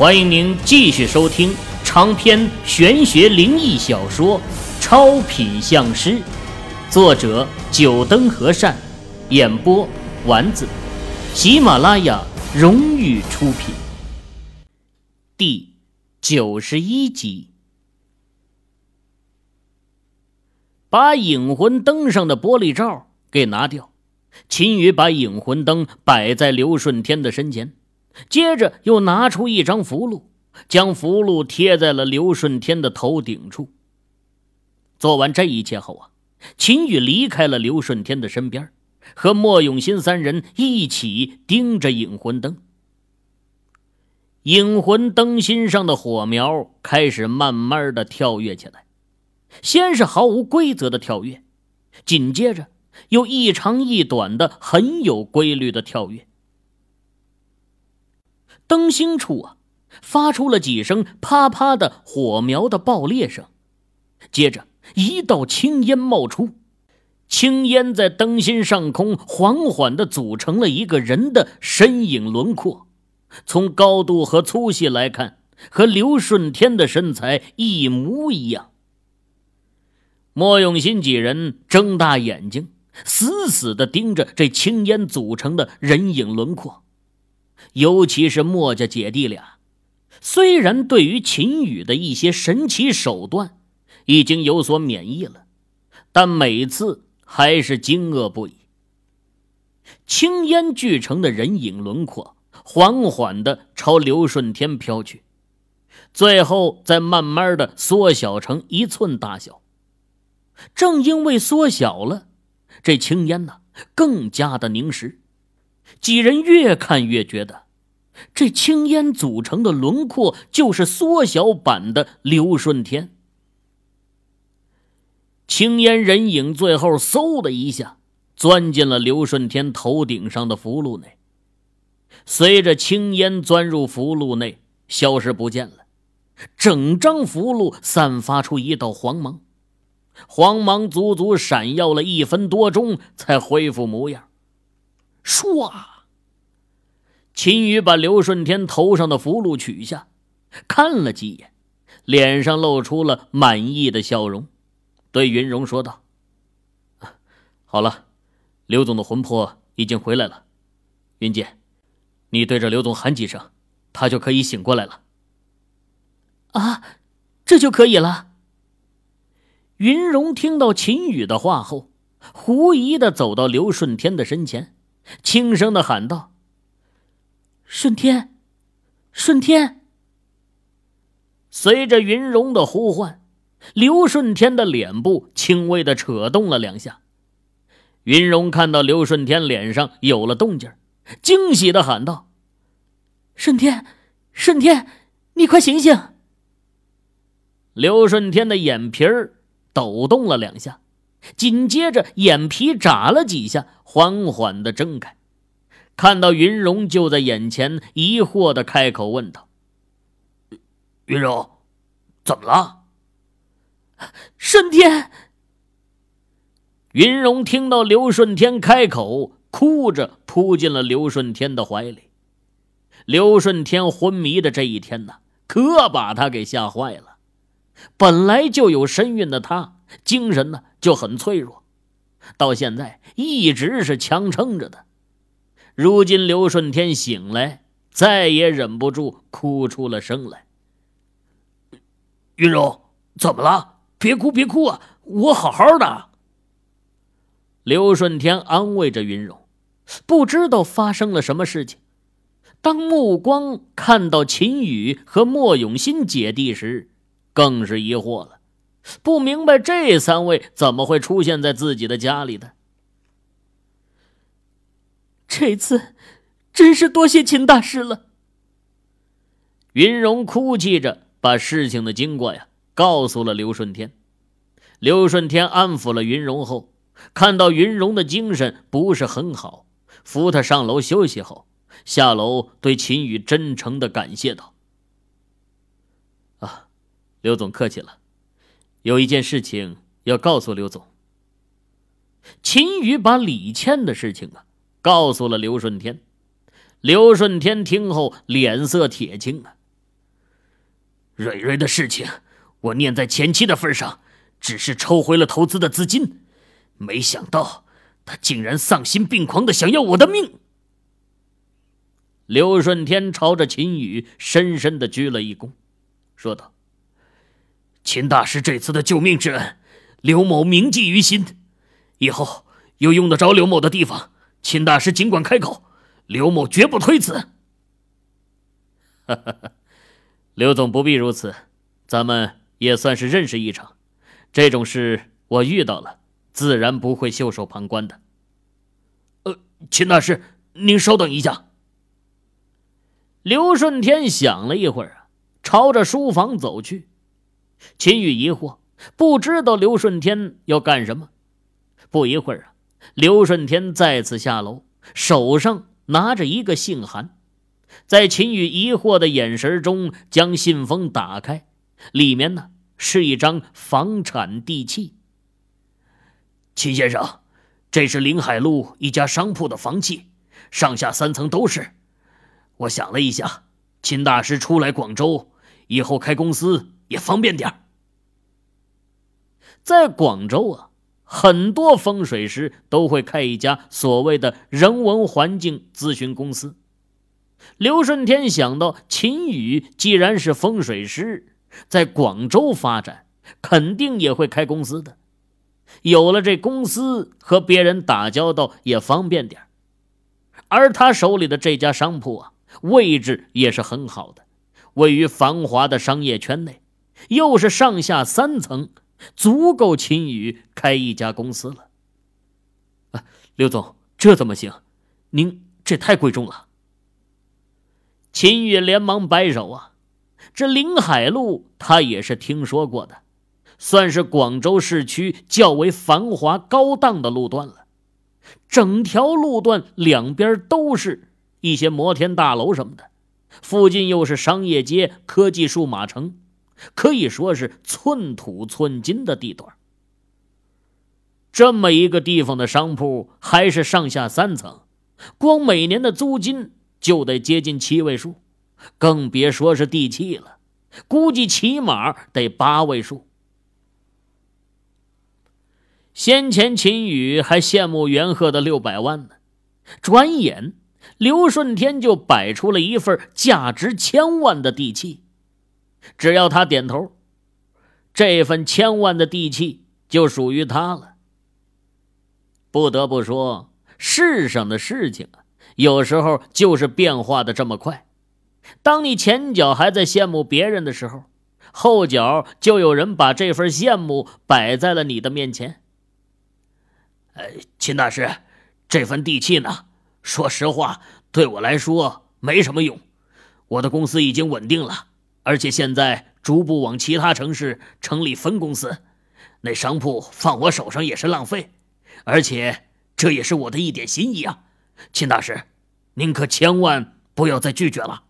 欢迎您继续收听长篇玄学灵异小说《超品相师》，作者：九灯和善，演播：丸子，喜马拉雅荣誉出品。第九十一集，把引魂灯上的玻璃罩给拿掉。秦宇把引魂灯摆在刘顺天的身前。接着又拿出一张符箓，将符箓贴在了刘顺天的头顶处。做完这一切后啊，秦宇离开了刘顺天的身边，和莫永新三人一起盯着引魂灯。引魂灯芯上的火苗开始慢慢的跳跃起来，先是毫无规则的跳跃，紧接着又一长一短的很有规律的跳跃。灯芯处啊，发出了几声啪啪的火苗的爆裂声，接着一道青烟冒出，青烟在灯芯上空缓缓的组成了一个人的身影轮廓，从高度和粗细来看，和刘顺天的身材一模一样。莫永新几人睁大眼睛，死死的盯着这青烟组成的人影轮廓。尤其是墨家姐弟俩，虽然对于秦羽的一些神奇手段已经有所免疫了，但每次还是惊愕不已。青烟聚成的人影轮廓缓缓的朝刘顺天飘去，最后再慢慢的缩小成一寸大小。正因为缩小了，这青烟呢更加的凝实。几人越看越觉得，这青烟组成的轮廓就是缩小版的刘顺天。青烟人影最后嗖的一下钻进了刘顺天头顶上的符箓内，随着青烟钻入符箓内，消失不见了。整张符箓散发出一道黄芒，黄芒足足闪耀了一分多钟，才恢复模样。唰！秦宇把刘顺天头上的符箓取下，看了几眼，脸上露出了满意的笑容，对云荣说道：“好了，刘总的魂魄已经回来了。云姐，你对着刘总喊几声，他就可以醒过来了。”啊，这就可以了。云荣听到秦宇的话后，狐疑的走到刘顺天的身前。轻声的喊道：“顺天，顺天。”随着云荣的呼唤，刘顺天的脸部轻微的扯动了两下。云荣看到刘顺天脸上有了动静，惊喜的喊道：“顺天，顺天，你快醒醒！”刘顺天的眼皮儿抖动了两下。紧接着，眼皮眨了几下，缓缓的睁开，看到云荣就在眼前，疑惑的开口问道：“云荣，怎么了？”顺天。云荣听到刘顺天开口，哭着扑进了刘顺天的怀里。刘顺天昏迷的这一天呢，可把他给吓坏了。本来就有身孕的他。精神呢就很脆弱，到现在一直是强撑着的。如今刘顺天醒来，再也忍不住哭出了声来。云柔，怎么了？别哭，别哭啊！我好好的。刘顺天安慰着云柔，不知道发生了什么事情。当目光看到秦宇和莫永新姐弟时，更是疑惑了。不明白这三位怎么会出现在自己的家里的？这次真是多谢秦大师了。云荣哭泣着把事情的经过呀告诉了刘顺天。刘顺天安抚了云荣后，看到云荣的精神不是很好，扶他上楼休息后，下楼对秦宇真诚的感谢道：“啊，刘总客气了。”有一件事情要告诉刘总。秦宇把李倩的事情啊告诉了刘顺天。刘顺天听后脸色铁青啊，蕊蕊的事情，我念在前妻的份上，只是抽回了投资的资金，没想到他竟然丧心病狂的想要我的命。刘顺天朝着秦宇深深的鞠了一躬，说道：“秦大师这次的救命之恩，刘某铭记于心。以后有用得着刘某的地方，秦大师尽管开口，刘某绝不推辞。”哈哈，刘总不必如此，咱们也算是认识一场。这种事我遇到了，自然不会袖手旁观的。呃，秦大师，您稍等一下。刘顺天想了一会儿啊，朝着书房走去。秦宇疑惑，不知道刘顺天要干什么。不一会儿啊，刘顺天再次下楼，手上拿着一个信函，在秦宇疑惑的眼神中，将信封打开，里面呢是一张房产地契。秦先生，这是临海路一家商铺的房契，上下三层都是。我想了一下，秦大师出来广州以后开公司也方便点在广州啊，很多风水师都会开一家所谓的人文环境咨询公司。刘顺天想到秦宇既然是风水师，在广州发展，肯定也会开公司的。有了这公司，和别人打交道也方便点而他手里的这家商铺啊。位置也是很好的，位于繁华的商业圈内，又是上下三层，足够秦宇开一家公司了。啊，刘总，这怎么行？您这太贵重了。秦宇连忙摆手啊，这临海路他也是听说过的，算是广州市区较为繁华高档的路段了，整条路段两边都是。一些摩天大楼什么的，附近又是商业街、科技数码城，可以说是寸土寸金的地段。这么一个地方的商铺还是上下三层，光每年的租金就得接近七位数，更别说是地契了，估计起码得八位数。先前秦宇还羡慕袁鹤的六百万呢，转眼。刘顺天就摆出了一份价值千万的地契，只要他点头，这份千万的地契就属于他了。不得不说，世上的事情啊，有时候就是变化的这么快。当你前脚还在羡慕别人的时候，后脚就有人把这份羡慕摆在了你的面前。呃，秦大师，这份地契呢？说实话，对我来说没什么用。我的公司已经稳定了，而且现在逐步往其他城市成立分公司。那商铺放我手上也是浪费，而且这也是我的一点心意啊，秦大师，您可千万不要再拒绝了。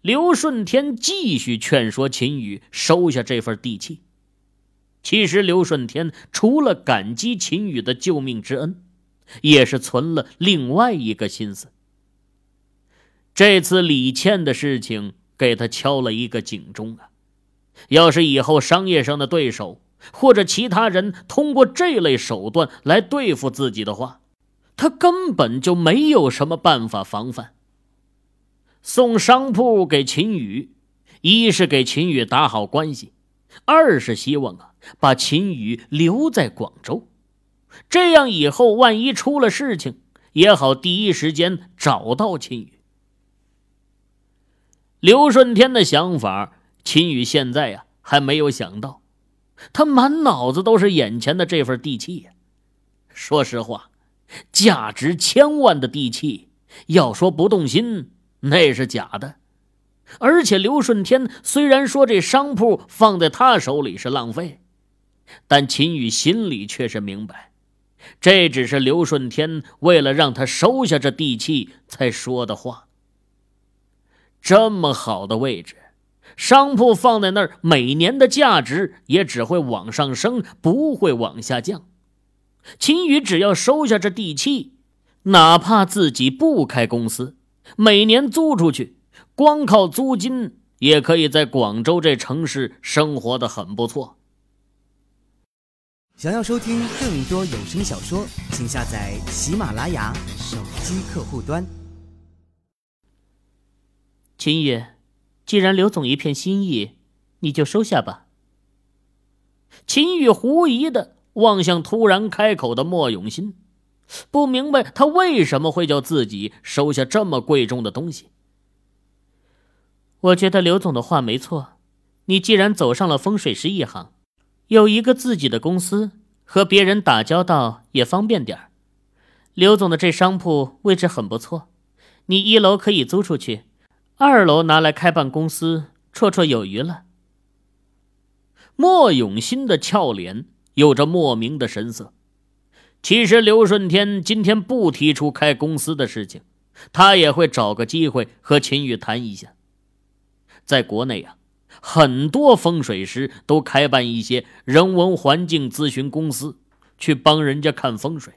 刘顺天继续劝说秦宇收下这份地契。其实，刘顺天除了感激秦宇的救命之恩，也是存了另外一个心思。这次李倩的事情给他敲了一个警钟啊！要是以后商业上的对手或者其他人通过这类手段来对付自己的话，他根本就没有什么办法防范。送商铺给秦宇，一是给秦宇打好关系，二是希望啊把秦宇留在广州。这样以后万一出了事情，也好第一时间找到秦宇。刘顺天的想法，秦宇现在呀还没有想到，他满脑子都是眼前的这份地契呀。说实话，价值千万的地契，要说不动心那是假的。而且刘顺天虽然说这商铺放在他手里是浪费，但秦宇心里却是明白。这只是刘顺天为了让他收下这地契才说的话。这么好的位置，商铺放在那儿，每年的价值也只会往上升，不会往下降。秦宇只要收下这地契，哪怕自己不开公司，每年租出去，光靠租金也可以在广州这城市生活的很不错。想要收听更多有声小说，请下载喜马拉雅手机客户端。秦宇，既然刘总一片心意，你就收下吧。秦宇狐疑的望向突然开口的莫永新，不明白他为什么会叫自己收下这么贵重的东西。我觉得刘总的话没错，你既然走上了风水师一行。有一个自己的公司，和别人打交道也方便点儿。刘总的这商铺位置很不错，你一楼可以租出去，二楼拿来开办公司，绰绰有余了。莫永新的俏脸有着莫名的神色。其实刘顺天今天不提出开公司的事情，他也会找个机会和秦宇谈一下。在国内呀。很多风水师都开办一些人文环境咨询公司，去帮人家看风水，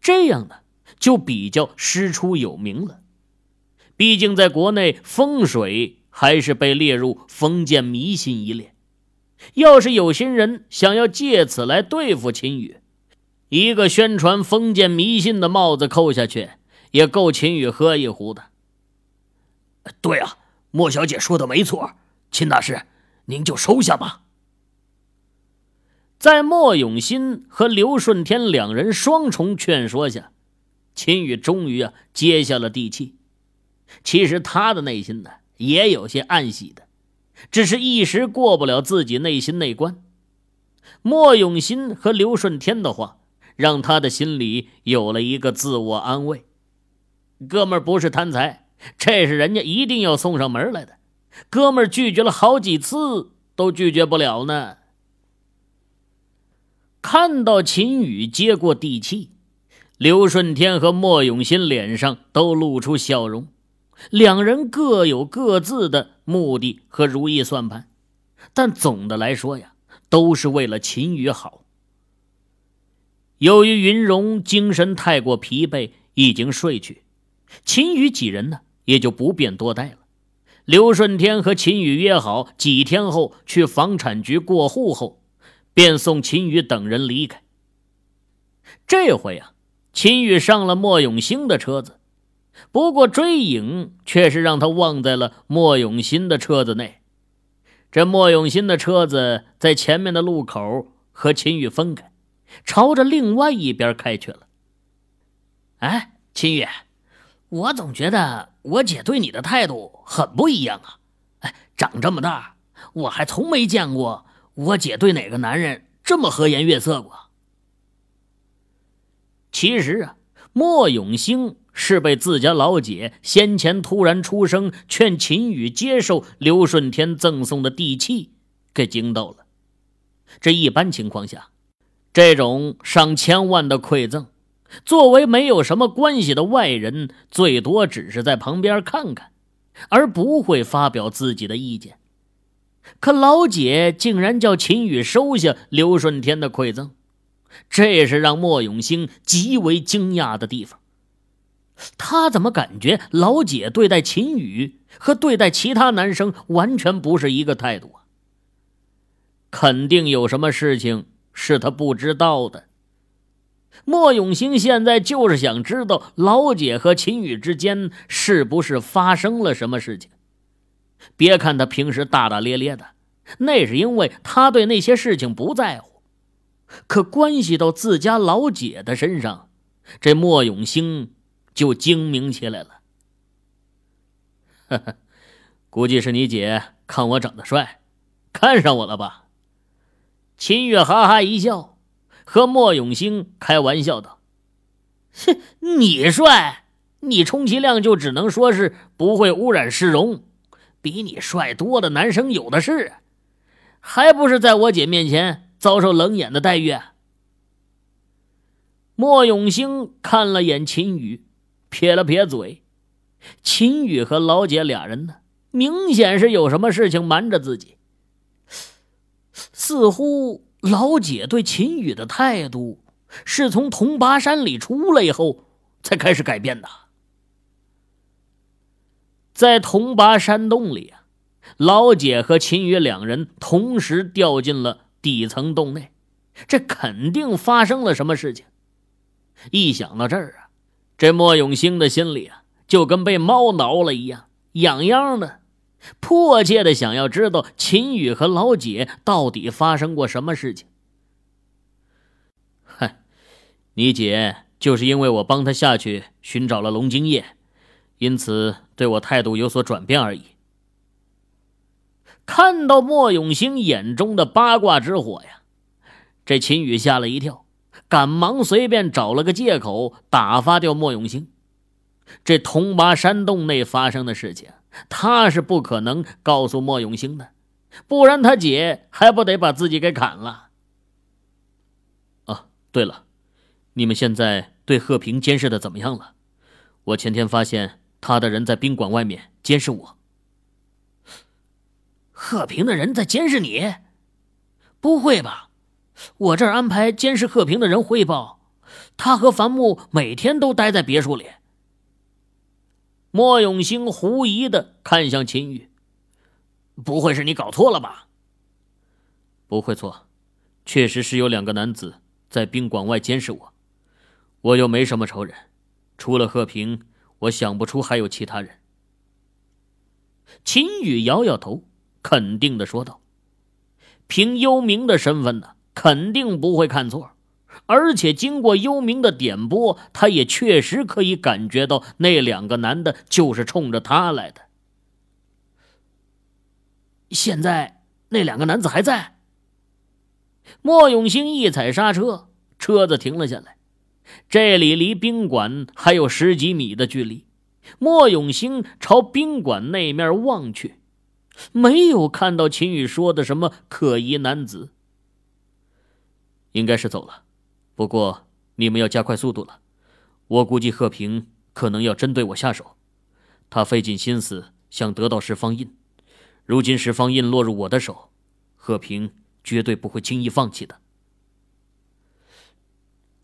这样呢就比较师出有名了。毕竟在国内，风水还是被列入封建迷信一列。要是有心人想要借此来对付秦宇，一个宣传封建迷信的帽子扣下去，也够秦宇喝一壶的。对啊，莫小姐说的没错。秦大师，您就收下吧。在莫永新和刘顺天两人双重劝说下，秦宇终于啊接下了地气。其实他的内心呢也有些暗喜的，只是一时过不了自己内心那关。莫永新和刘顺天的话，让他的心里有了一个自我安慰：哥们儿不是贪财，这是人家一定要送上门来的。哥们儿拒绝了好几次，都拒绝不了呢。看到秦宇接过地气，刘顺天和莫永新脸上都露出笑容。两人各有各自的目的和如意算盘，但总的来说呀，都是为了秦宇好。由于云荣精神太过疲惫，已经睡去，秦宇几人呢也就不便多待了。刘顺天和秦宇约好几天后去房产局过户后，便送秦宇等人离开。这回啊，秦宇上了莫永兴的车子，不过追影却是让他忘在了莫永新的车子内。这莫永新的车子在前面的路口和秦宇分开，朝着另外一边开去了。哎，秦宇。我总觉得我姐对你的态度很不一样啊！哎，长这么大，我还从没见过我姐对哪个男人这么和颜悦色过。其实啊，莫永兴是被自家老姐先前突然出声劝秦宇接受刘顺天赠送的地契给惊到了。这一般情况下，这种上千万的馈赠。作为没有什么关系的外人，最多只是在旁边看看，而不会发表自己的意见。可老姐竟然叫秦宇收下刘顺天的馈赠，这是让莫永兴极为惊讶的地方。他怎么感觉老姐对待秦宇和对待其他男生完全不是一个态度啊？肯定有什么事情是他不知道的。莫永兴现在就是想知道老姐和秦宇之间是不是发生了什么事情。别看他平时大大咧咧的，那是因为他对那些事情不在乎。可关系到自家老姐的身上，这莫永兴就精明起来了。呵呵，估计是你姐看我长得帅，看上我了吧？秦月哈哈一笑。和莫永兴开玩笑道：“哼，你帅，你充其量就只能说是不会污染市容，比你帅多的男生有的是，还不是在我姐面前遭受冷眼的待遇？”莫永兴看了眼秦宇，撇了撇嘴。秦宇和老姐俩人呢，明显是有什么事情瞒着自己，似乎。老姐对秦宇的态度，是从铜拔山里出来以后才开始改变的。在铜拔山洞里啊，老姐和秦宇两人同时掉进了底层洞内，这肯定发生了什么事情。一想到这儿啊，这莫永兴的心里啊，就跟被猫挠了一样，痒痒的。迫切的想要知道秦宇和老姐到底发生过什么事情。嗨，你姐就是因为我帮她下去寻找了龙精液，因此对我态度有所转变而已。看到莫永兴眼中的八卦之火呀，这秦宇吓了一跳，赶忙随便找了个借口打发掉莫永兴。这铜麻山洞内发生的事情。他是不可能告诉莫永兴的，不然他姐还不得把自己给砍了。啊，对了，你们现在对贺平监视的怎么样了？我前天发现他的人在宾馆外面监视我。贺平的人在监视你？不会吧？我这儿安排监视贺平的人汇报，他和樊木每天都待在别墅里。莫永兴狐疑的看向秦宇：“不会是你搞错了吧？”“不会错，确实是有两个男子在宾馆外监视我。我又没什么仇人，除了贺平，我想不出还有其他人。”秦宇摇摇头，肯定的说道：“凭幽冥的身份呢，肯定不会看错。”而且经过幽冥的点拨，他也确实可以感觉到那两个男的就是冲着他来的。现在那两个男子还在。莫永兴一踩刹车，车子停了下来。这里离宾馆还有十几米的距离。莫永兴朝宾馆那面望去，没有看到秦宇说的什么可疑男子，应该是走了。不过，你们要加快速度了。我估计贺平可能要针对我下手，他费尽心思想得到十方印。如今十方印落入我的手，贺平绝对不会轻易放弃的。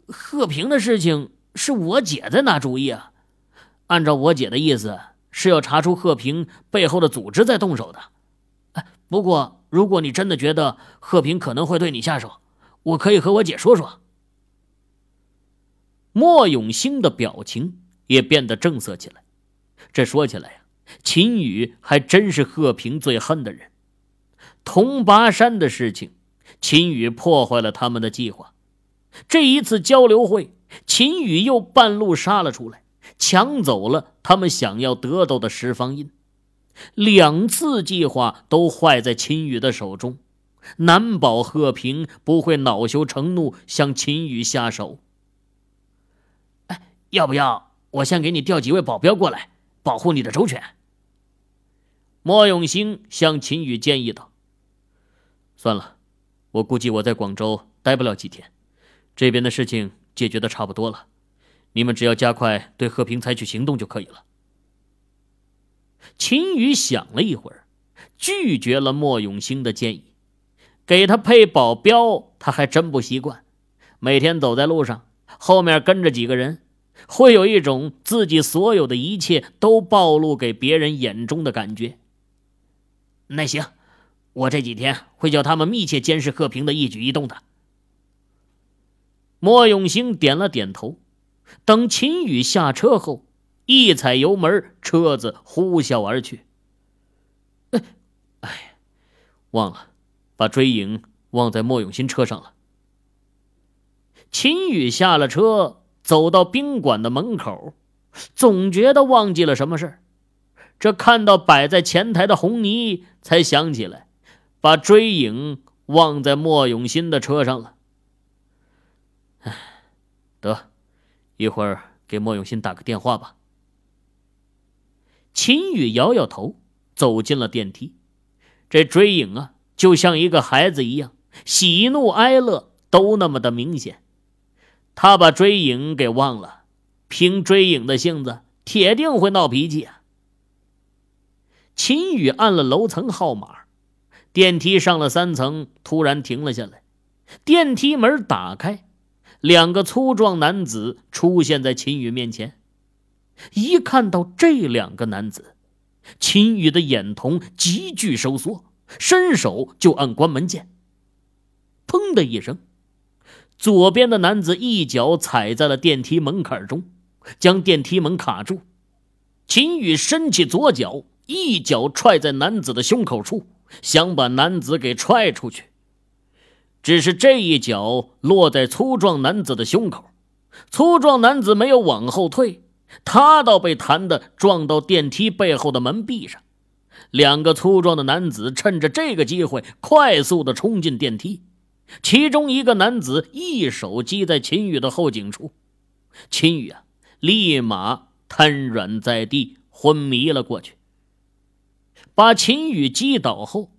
贺平的事情是我姐在拿主意啊。按照我姐的意思，是要查出贺平背后的组织在动手的。不过如果你真的觉得贺平可能会对你下手，我可以和我姐说说。莫永兴的表情也变得正色起来。这说起来呀，秦宇还真是贺平最恨的人。铜拔山的事情，秦宇破坏了他们的计划。这一次交流会，秦宇又半路杀了出来，抢走了他们想要得到的十方印。两次计划都坏在秦宇的手中，难保贺平不会恼羞成怒向秦宇下手。哎要不要我先给你调几位保镖过来保护你的周全？莫永兴向秦宇建议道：“算了，我估计我在广州待不了几天，这边的事情解决的差不多了，你们只要加快对贺平采取行动就可以了。”秦宇想了一会儿，拒绝了莫永兴的建议。给他配保镖，他还真不习惯，每天走在路上，后面跟着几个人。会有一种自己所有的一切都暴露给别人眼中的感觉。那行，我这几天会叫他们密切监视贺平的一举一动的。莫永兴点了点头。等秦宇下车后，一踩油门，车子呼啸而去。哎，哎，忘了把追影忘在莫永新车上了。秦宇下了车。走到宾馆的门口，总觉得忘记了什么事这看到摆在前台的红泥，才想起来，把追影忘在莫永新的车上了。唉，得，一会儿给莫永新打个电话吧。秦宇摇摇头，走进了电梯。这追影啊，就像一个孩子一样，喜怒哀乐都那么的明显。他把追影给忘了，凭追影的性子，铁定会闹脾气啊！秦宇按了楼层号码，电梯上了三层，突然停了下来。电梯门打开，两个粗壮男子出现在秦宇面前。一看到这两个男子，秦宇的眼瞳急剧收缩，伸手就按关门键。砰的一声，左边的男子一脚踩在了电梯门槛中，将电梯门卡住。秦宇伸起左脚，一脚踹在男子的胸口处，想把男子给踹出去。只是这一脚落在粗壮男子的胸口，粗壮男子没有往后退，他倒被弹的撞到电梯背后的门壁上。两个粗壮的男子趁着这个机会快速的冲进电梯，其中一个男子一手击在秦宇的后颈处，秦宇啊，立马瘫软在地，昏迷了过去。把秦宇击倒后。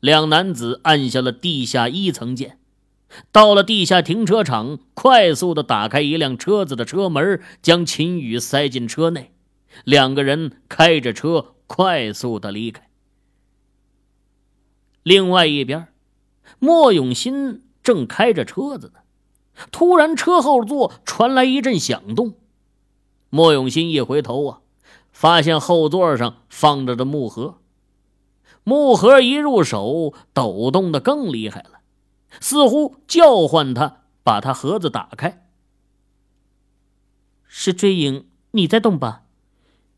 两男子按下了地下一层键，到了地下停车场，快速的打开一辆车子的车门，将秦宇塞进车内。两个人开着车快速的离开。另外一边，莫永新正开着车子呢，突然车后座传来一阵响动。莫永新一回头啊，发现后座上放着的木盒。木盒一入手，抖动的更厉害了，似乎叫唤他把他盒子打开。是追影，你在动吧？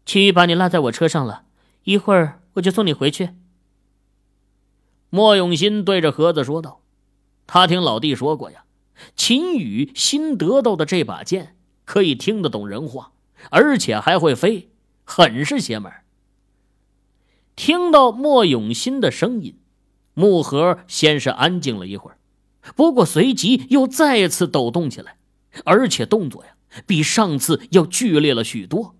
秦宇把你落在我车上了，一会儿我就送你回去。莫永新对着盒子说道：“他听老弟说过呀，秦宇新得到的这把剑可以听得懂人话，而且还会飞，很是邪门。”听到莫永新的声音，木盒先是安静了一会儿，不过随即又再次抖动起来，而且动作呀比上次要剧烈了许多。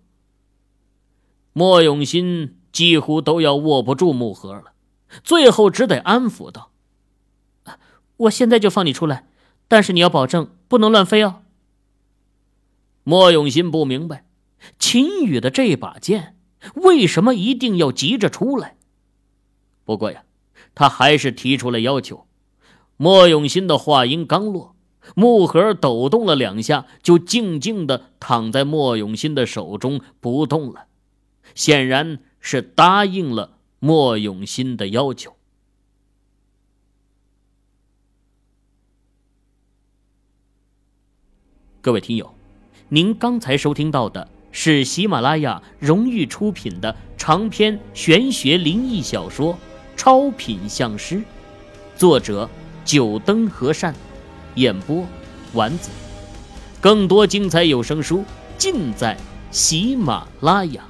莫永新几乎都要握不住木盒了，最后只得安抚道：“我现在就放你出来，但是你要保证不能乱飞哦。”莫永新不明白，秦羽的这把剑。为什么一定要急着出来？不过呀，他还是提出了要求。莫永新的话音刚落，木盒抖动了两下，就静静的躺在莫永新的手中不动了，显然是答应了莫永新的要求。各位听友，您刚才收听到的。是喜马拉雅荣誉出品的长篇玄学灵异小说《超品相师》，作者九灯和善，演播丸子。更多精彩有声书尽在喜马拉雅。